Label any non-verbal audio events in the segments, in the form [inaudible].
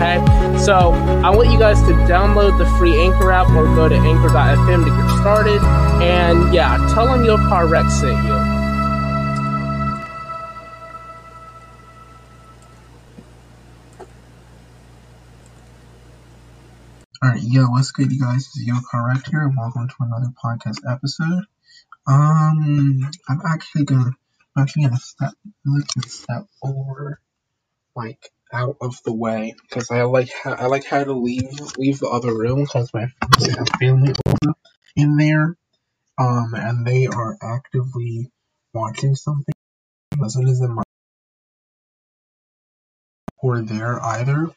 okay? So, I want you guys to download the free Anchor app or go to anchor.fm to get started. And yeah, tell them your car wreck sent you. Alright, yo, what's good, you guys? Is Yo Correct here, welcome to another podcast episode. Um, I'm actually gonna, I'm actually gonna step, to step over, like, out of the way, because I like, how, I like how to leave, leave the other room, because my family over in there, um, and they are actively watching something, as in my, or there either,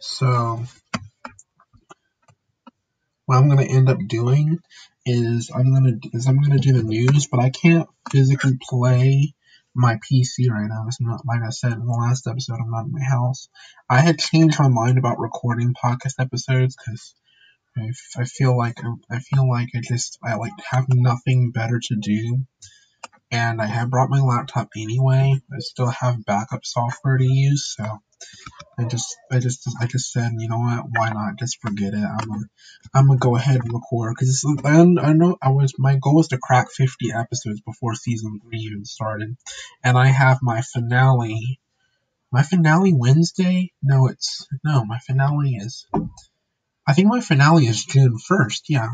so, what I'm gonna end up doing is I'm gonna is I'm gonna do the news, but I can't physically play my PC right now. It's not like I said in the last episode. I'm not in my house. I had changed my mind about recording podcast episodes because I, I feel like um, I feel like I just I like have nothing better to do, and I have brought my laptop anyway. I still have backup software to use, so I just, I just, I just said, you know what? Why not? Just forget it. I'm gonna, I'm gonna go ahead and record because I, I know I was my goal was to crack 50 episodes before season three even started, and I have my finale. My finale Wednesday? No, it's no. My finale is. I think my finale is June 1st. Yeah.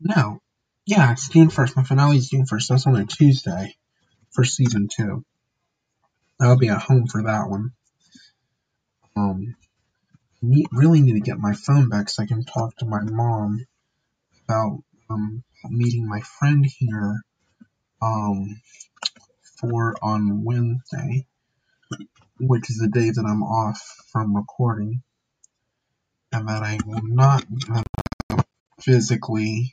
No. Yeah, it's June 1st. My finale is June 1st. That's on a Tuesday for season two. I'll be at home for that one um, need, really need to get my phone back so I can talk to my mom about um, meeting my friend here um, for on Wednesday, which is the day that I'm off from recording, and that I will not physically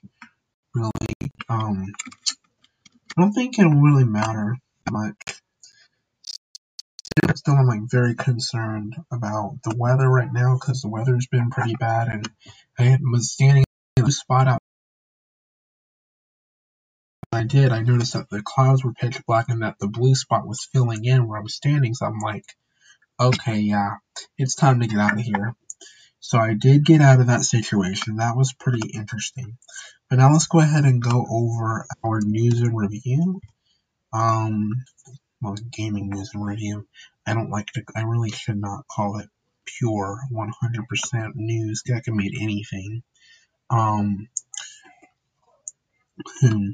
really um I don't think it'll really matter much still am like very concerned about the weather right now because the weather's been pretty bad and I was standing in a spot out. I did, I noticed that the clouds were pitch black and that the blue spot was filling in where I was standing, so I'm like, okay, yeah, it's time to get out of here. So I did get out of that situation. That was pretty interesting. But now let's go ahead and go over our news and review. Um, well, gaming news and review. I don't like to, I really should not call it pure 100% news. That can mean anything. Um, hmm.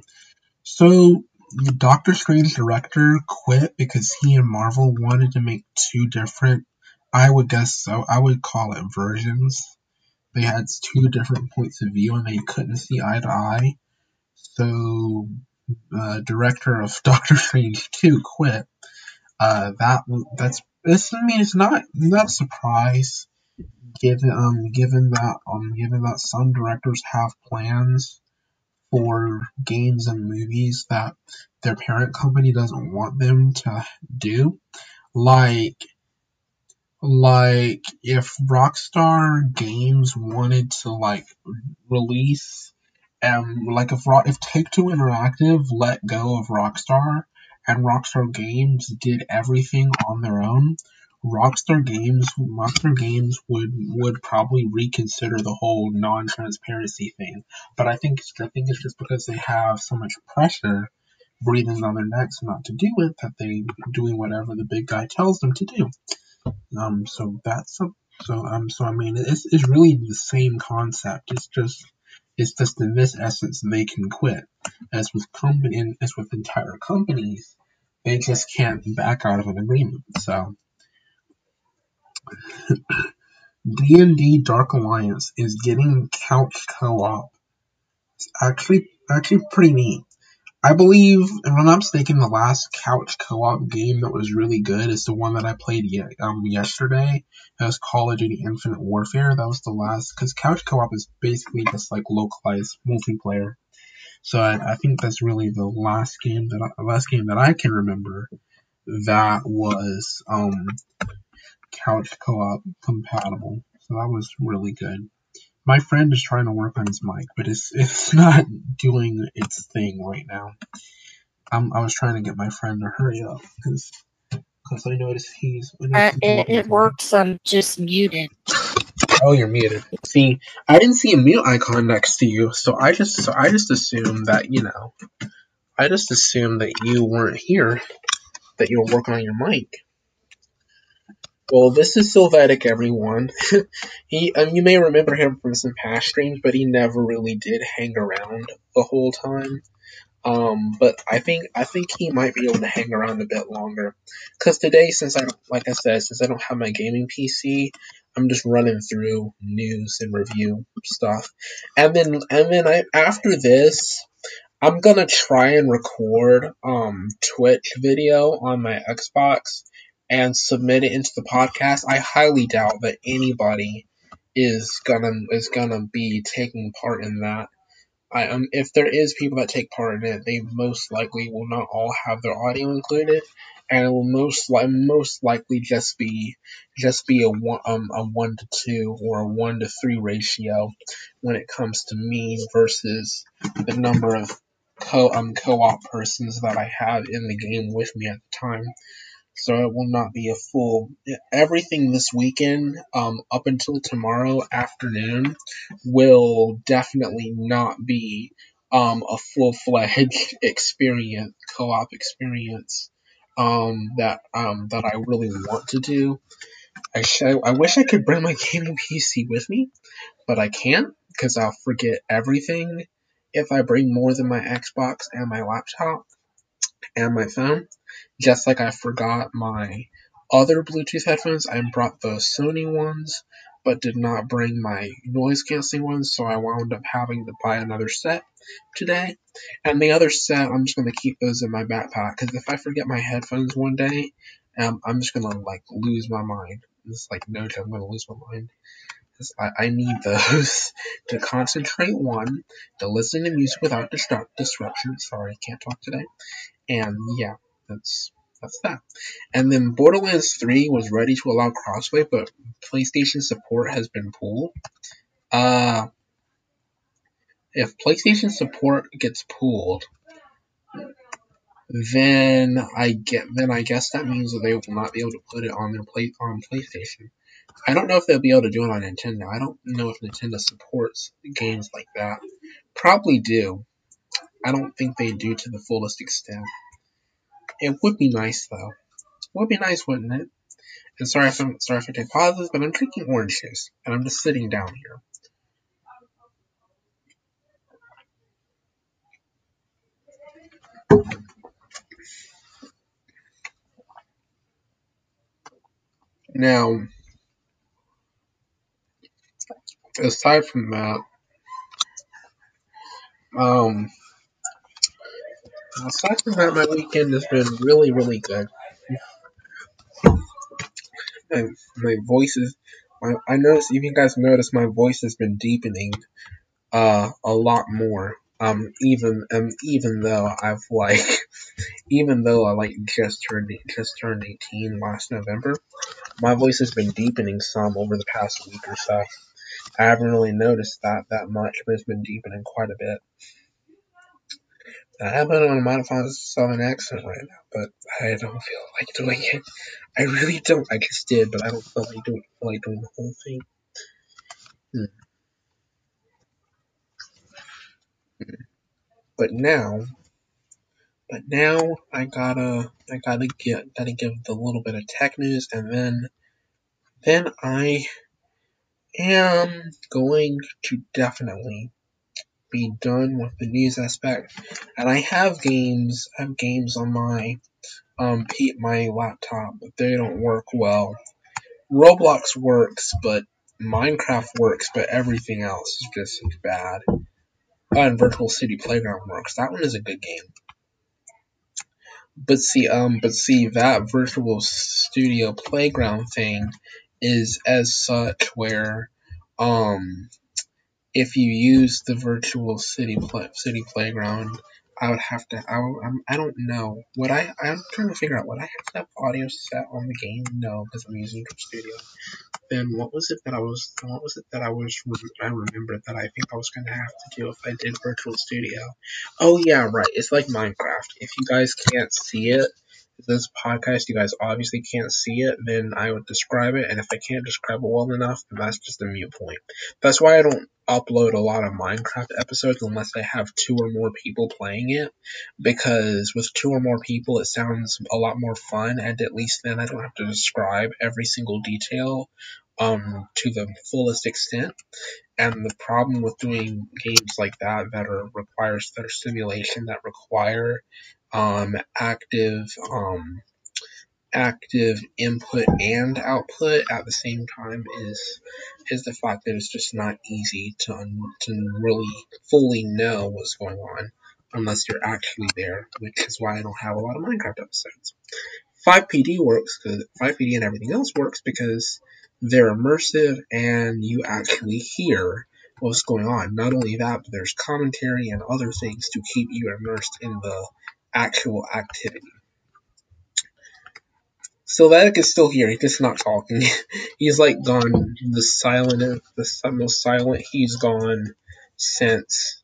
So, the Doctor Strange director quit because he and Marvel wanted to make two different, I would guess so, I would call it versions. They had two different points of view and they couldn't see eye to eye. So, uh, director of [laughs] Doctor Strange 2 quit Uh, that that's this. I mean, it's not not a surprise given um given that um given that some directors have plans for games and movies that their parent company doesn't want them to do. Like like if Rockstar Games wanted to like release um like if if Take Two Interactive let go of Rockstar and Rockstar Games did everything on their own, Rockstar Games Rockstar Games would would probably reconsider the whole non-transparency thing. But I think I think it's just because they have so much pressure breathing on their necks not to do it that they doing whatever the big guy tells them to do. Um, so that's a, so um, so I mean, it's it's really the same concept. It's just it's just in this essence they can quit. As with company, as with entire companies, they just can't back out of an agreement. So. [coughs] D&D Dark Alliance is getting couch co-op. It's actually actually pretty neat. I believe, if I'm not mistaken, the last couch co-op game that was really good is the one that I played ye- um, yesterday. It was Call of Duty Infinite Warfare. That was the last, because couch co-op is basically just like localized multiplayer. So I, I think that's really the last game that I, last game that I can remember that was um, couch co-op compatible. So that was really good. My friend is trying to work on his mic, but it's it's [laughs] not doing its thing right now. I'm, I was trying to get my friend to hurry up because because I noticed he's. Uh, it, it works. I'm just muted. Oh, you're muted. See, I didn't see a mute icon next to you, so I just so I just assumed that you know, I just assumed that you weren't here, that you were working on your mic. Well, this is Sylvatic, everyone. [laughs] he, um, you may remember him from some past streams, but he never really did hang around the whole time. Um, but I think I think he might be able to hang around a bit longer. Cause today, since I like I said, since I don't have my gaming PC, I'm just running through news and review stuff, and then and then I after this, I'm gonna try and record um Twitch video on my Xbox and submit it into the podcast. I highly doubt that anybody is gonna is gonna be taking part in that. I um if there is people that take part in it, they most likely will not all have their audio included, and it will most li- most likely just be just be a one um a one to two or a one to three ratio when it comes to me versus the number of co um co-op persons that I have in the game with me at the time. So it will not be a full everything this weekend um up until tomorrow afternoon will definitely not be um a full fledged [laughs] experience co-op experience um that um that I really want to do. I sh- I wish I could bring my gaming PC with me, but I can't because I'll forget everything if I bring more than my Xbox and my laptop and my phone. Just like I forgot my other Bluetooth headphones, I brought the Sony ones, but did not bring my noise canceling ones, so I wound up having to buy another set today. And the other set, I'm just gonna keep those in my backpack because if I forget my headphones one day, um, I'm just gonna like lose my mind. It's like no joke, I'm gonna lose my mind. I, I need those [laughs] to concentrate one, to listen to music without disrupt, disruption. Sorry, can't talk today. And yeah, that's that's that. And then Borderlands 3 was ready to allow crossplay, but PlayStation support has been pulled. Uh, if PlayStation support gets pulled, then I get then I guess that means that they will not be able to put it on their play on PlayStation. I don't know if they'll be able to do it on Nintendo. I don't know if Nintendo supports games like that. Probably do. I don't think they do to the fullest extent. It would be nice though. Would be nice, wouldn't it? And sorry if I'm sorry if I take pauses, but I'm drinking orange juice and I'm just sitting down here. Now, aside from that, um, aside from that, my weekend has been really, really good. my, my voice is. My, I noticed. If you guys noticed, my voice has been deepening uh, a lot more. Um, even um, even though I've like, [laughs] even though I like just turned just turned 18 last November, my voice has been deepening some over the past week or so. I haven't really noticed that that much, but it's been deepening quite a bit. I have been on a modified southern accent right now, but I don't feel like doing it. I really don't. I just did, but I don't feel like doing, like doing the whole thing. Hmm. But now, but now I gotta, I gotta get, gotta give the little bit of tech news, and then, then I am going to definitely be done with the news aspect. And I have games, I have games on my um my laptop, but they don't work well. Roblox works, but Minecraft works, but everything else is just bad. Oh, and Virtual City Playground works. That one is a good game. But see, um, but see that Virtual Studio Playground thing is as such where, um, if you use the virtual city play, city playground, I would have to. I, I'm, I don't know. Would I? I'm trying to figure out. Would I have to have audio set on the game? No, because I'm using Trip Studio. Then what was it that I was? What was it that I was? I remembered that I think I was gonna have to do if I did Virtual Studio. Oh yeah, right. It's like Minecraft. If you guys can't see it, this podcast, you guys obviously can't see it, then I would describe it. And if I can't describe it well enough, then that's just a mute point. That's why I don't upload a lot of Minecraft episodes unless I have two or more people playing it. Because with two or more people, it sounds a lot more fun, and at least then I don't have to describe every single detail um, to the fullest extent. And the problem with doing games like that that are requires that are simulation that require um, active um, active input and output at the same time is is the fact that it's just not easy to to really fully know what's going on unless you're actually there, which is why I don't have a lot of Minecraft episodes. 5PD works because 5PD and everything else works because they're immersive and you actually hear what's going on. Not only that, but there's commentary and other things to keep you immersed in the actual activity. Sylvatic is still here. He's just not talking. [laughs] he's like gone. The silent, the most silent he's gone since,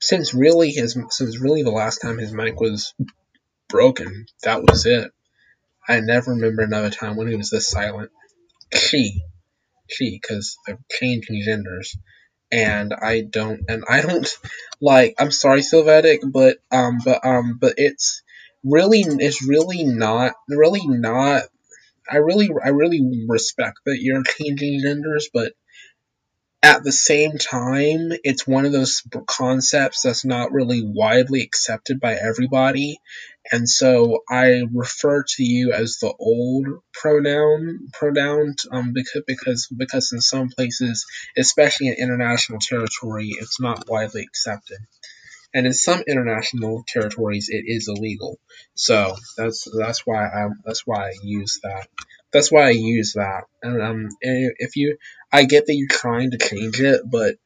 since really his, since really the last time his mic was broken. That was it. I never remember another time when he was this silent. She, she, because they're changing genders and I don't and I don't like I'm sorry Sylvatic, but um but um but it's really it's really not really not I really I really respect that you're changing genders, but at the same time, it's one of those concepts that's not really widely accepted by everybody. And so I refer to you as the old pronoun pronoun um, because because because in some places, especially in international territory, it's not widely accepted. And in some international territories, it is illegal. So that's that's why I that's why I use that that's why I use that. And um, if you, I get that you're trying to change it, but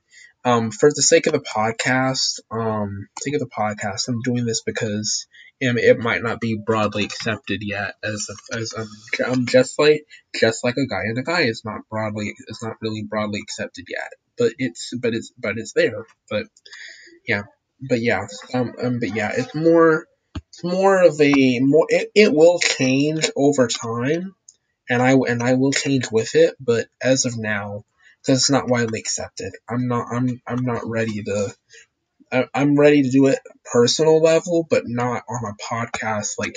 um, for the sake of the podcast, um, sake of the podcast, I'm doing this because um, it might not be broadly accepted yet. As a, as um, um, just like just like a guy and a guy is not broadly, it's not really broadly accepted yet. But it's but it's but it's there. But yeah, but yeah, um, um but yeah, it's more it's more of a more it, it will change over time and I and I will change with it. But as of now, because it's not widely accepted, I'm not I'm I'm not ready to. I, I'm ready to do it personal level, but not on a podcast like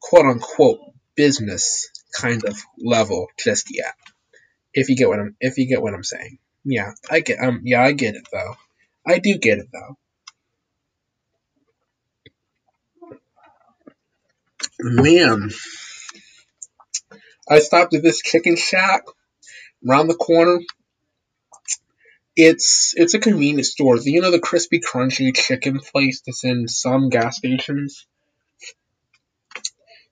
quote unquote business kind of level just yet. If you get what I'm if you get what I'm saying. Yeah, I get um yeah, I get it though. I do get it though. Man, I stopped at this chicken shack around the corner. It's it's a convenience store. You know the crispy crunchy chicken place that's in some gas stations.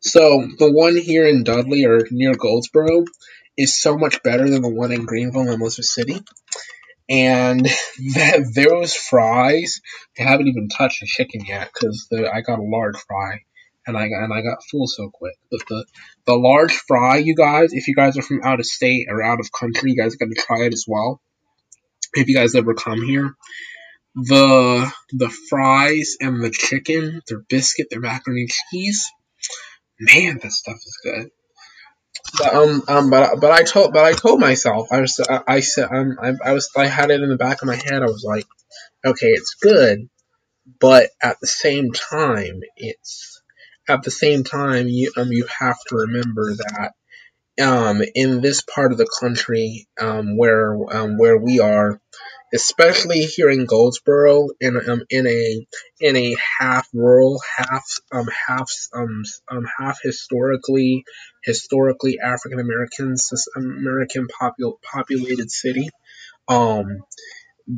So the one here in Dudley or near Goldsboro is so much better than the one in Greenville and Elizabeth City. And [laughs] that those fries, I haven't even touched the chicken yet because I got a large fry and I and I got full so quick. But the the large fry, you guys, if you guys are from out of state or out of country, you guys got to try it as well. If you guys ever come here, the the fries and the chicken, their biscuit, their macaroni and cheese, man, this stuff is good. But um um but but I told but I told myself I was I, I said um I, I was I had it in the back of my head I was like okay it's good but at the same time it's at the same time you um you have to remember that um in this part of the country um where um where we are especially here in Goldsboro, in um, in a in a half rural, half um half um um half historically historically African American American popul- populated city. Um,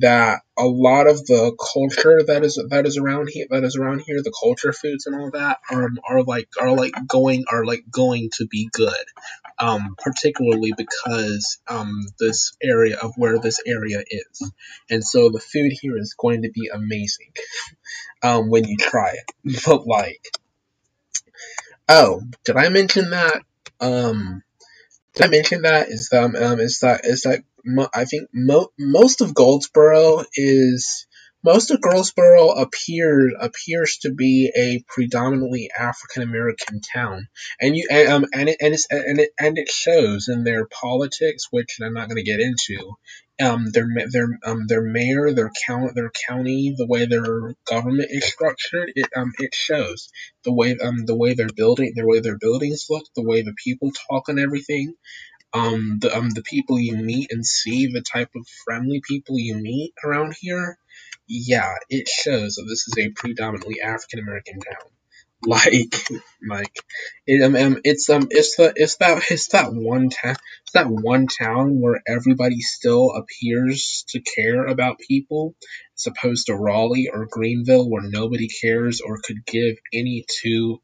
that a lot of the culture that is that is around here that is around here, the culture foods and all that, um, are like are like going are like going to be good, um, particularly because um this area of where this area is, and so the food here is going to be amazing, [laughs] um, when you try it. [laughs] But like, oh, did I mention that? Um, did I mention that? Is um, um is that is that I think mo- most of Goldsboro is most of Goldsboro appears appears to be a predominantly African American town, and you and, um and it and, it's, and it and it shows in their politics, which I'm not going to get into. Um, their their um their mayor, their count, their county, the way their government is structured, it um it shows. The way um the way their building, the way their buildings look, the way the people talk and everything um, the um, the people you meet and see, the type of friendly people you meet around here, yeah, it shows that this is a predominantly African American town. [laughs] Like, like, it, um, um, it's um, it's the, it's that, it's that one town, it's that one town where everybody still appears to care about people, as opposed to Raleigh or Greenville, where nobody cares or could give any two,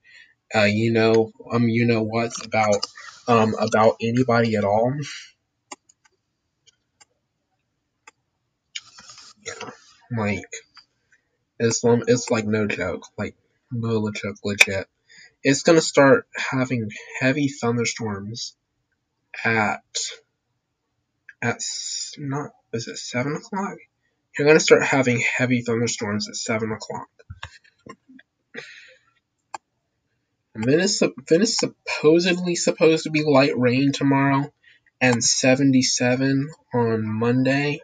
uh, you know, um, you know what about um, about anybody at all. Yeah, like Islam, it's like no joke, like no joke, legit. It's gonna start having heavy thunderstorms at at not is it seven o'clock? You're gonna start having heavy thunderstorms at seven o'clock. And then it's, then it's supposedly supposed to be light rain tomorrow and 77 on Monday.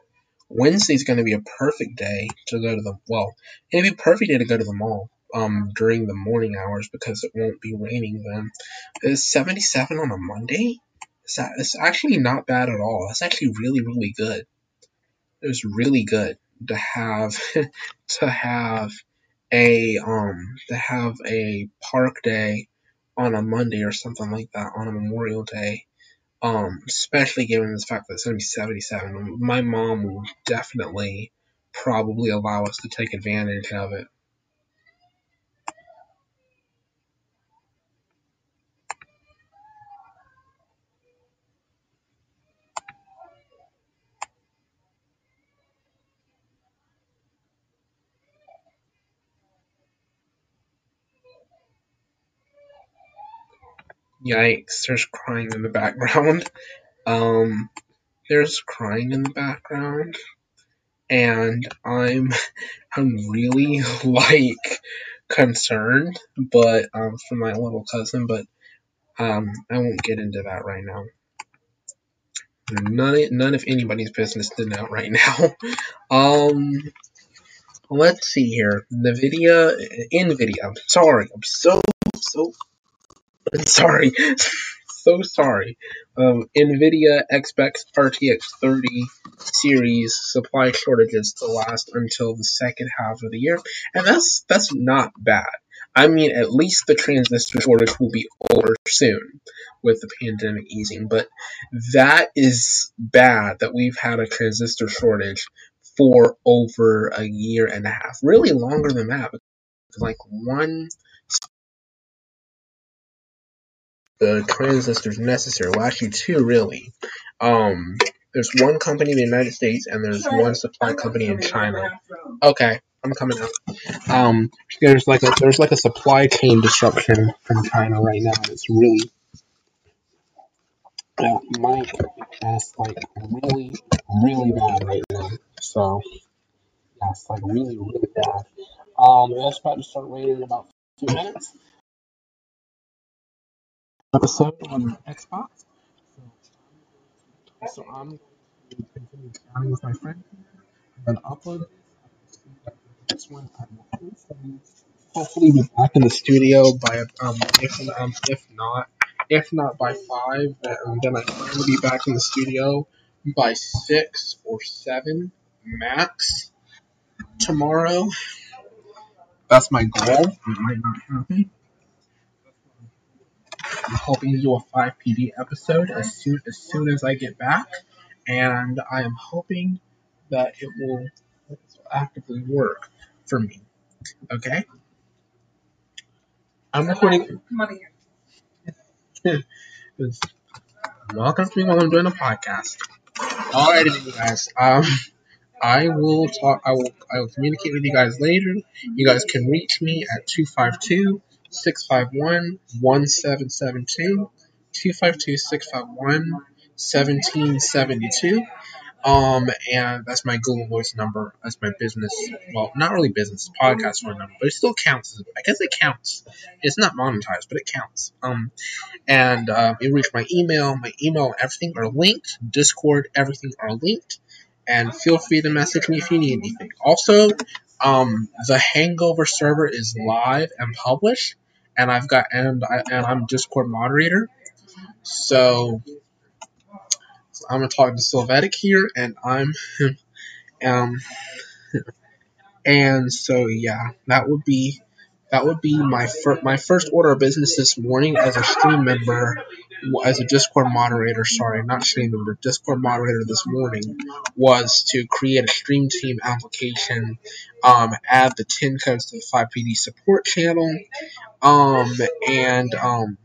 Wednesday's going to be a perfect day to go to the well. It'd be perfect day to go to the mall um during the morning hours because it won't be raining then. It's 77 on a Monday. It's actually not bad at all. It's actually really really good. It was really good to have [laughs] to have a um to have a park day on a Monday or something like that on a Memorial Day. Um, especially given the fact that it's gonna be 77. My mom will definitely probably allow us to take advantage of it. Yikes, there's crying in the background. [laughs] Um, there's crying in the background. And I'm, [laughs] I'm really, [laughs] like, concerned, but, um, for my little cousin, but, um, I won't get into that right now. None, none of anybody's business to know right now. um, let's see here. NVIDIA, NVIDIA, I'm sorry, I'm so, so [laughs] sorry, so sorry. Um, NVIDIA XPX RTX 30 series supply shortages to last until the second half of the year, and that's that's not bad. I mean, at least the transistor shortage will be over soon with the pandemic easing, but that is bad that we've had a transistor shortage for over a year and a half, really longer than that. Like one the transistors necessary. Well, actually, two really. Um, there's one company in the United States and there's one supply company in China. Okay, I'm coming out. Um, there's like a there's like a supply chain disruption from China right now. It's really yeah, Mike is like really really bad right now. So yeah, it's like really really bad. Um, it's about to start raining in about two minutes. Episode on Xbox. So, so I'm going to continue chatting with my friend and then upload this one. I will hopefully, hopefully be back in the studio by um if um if not if not by five then, then I plan to be back in the studio by six or seven max tomorrow. That's my goal. It might not happen. I'm hoping to do a 5 PD episode as soon as soon as I get back, and I am hoping that it will actively work for me. Okay. I'm recording. [laughs] It's welcome to me while I'm doing a podcast. Alrighty, then, you guys. Um, I will talk. I will. I will communicate with you guys later. You guys can reach me at 252 651 1772. 252 651 1772. Um, and that's my Google Voice number. That's my business. Well, not really business, podcast phone number, but it still counts. I guess it counts. It's not monetized, but it counts. Um, and uh, you reach my email. My email everything are linked. Discord, everything are linked. And feel free to message me if you need anything. Also, um, the Hangover server is live and published, and I've got and I and I'm Discord moderator. So, so I'm gonna talk to Sylvatic here, and I'm [laughs] um, [laughs] and so yeah, that would be that would be my fir- my first order of business this morning as a stream member, as a Discord moderator. Sorry, not stream member, Discord moderator this morning was to create a stream team application, um, add the 10 codes to the 5PD support channel, um, and um,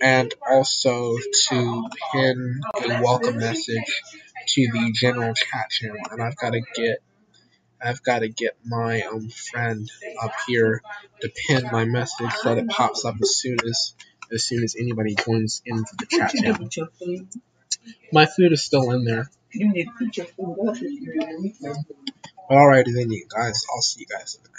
and also to pin a welcome message to the general chat channel. And I've got to get I've got to get my um friend up here to pin my message so that it pops up as soon as as soon as anybody joins into the chat channel. My food is still in there. You need to put your food up if you're in a Alrighty then, you guys. I'll see you guys in a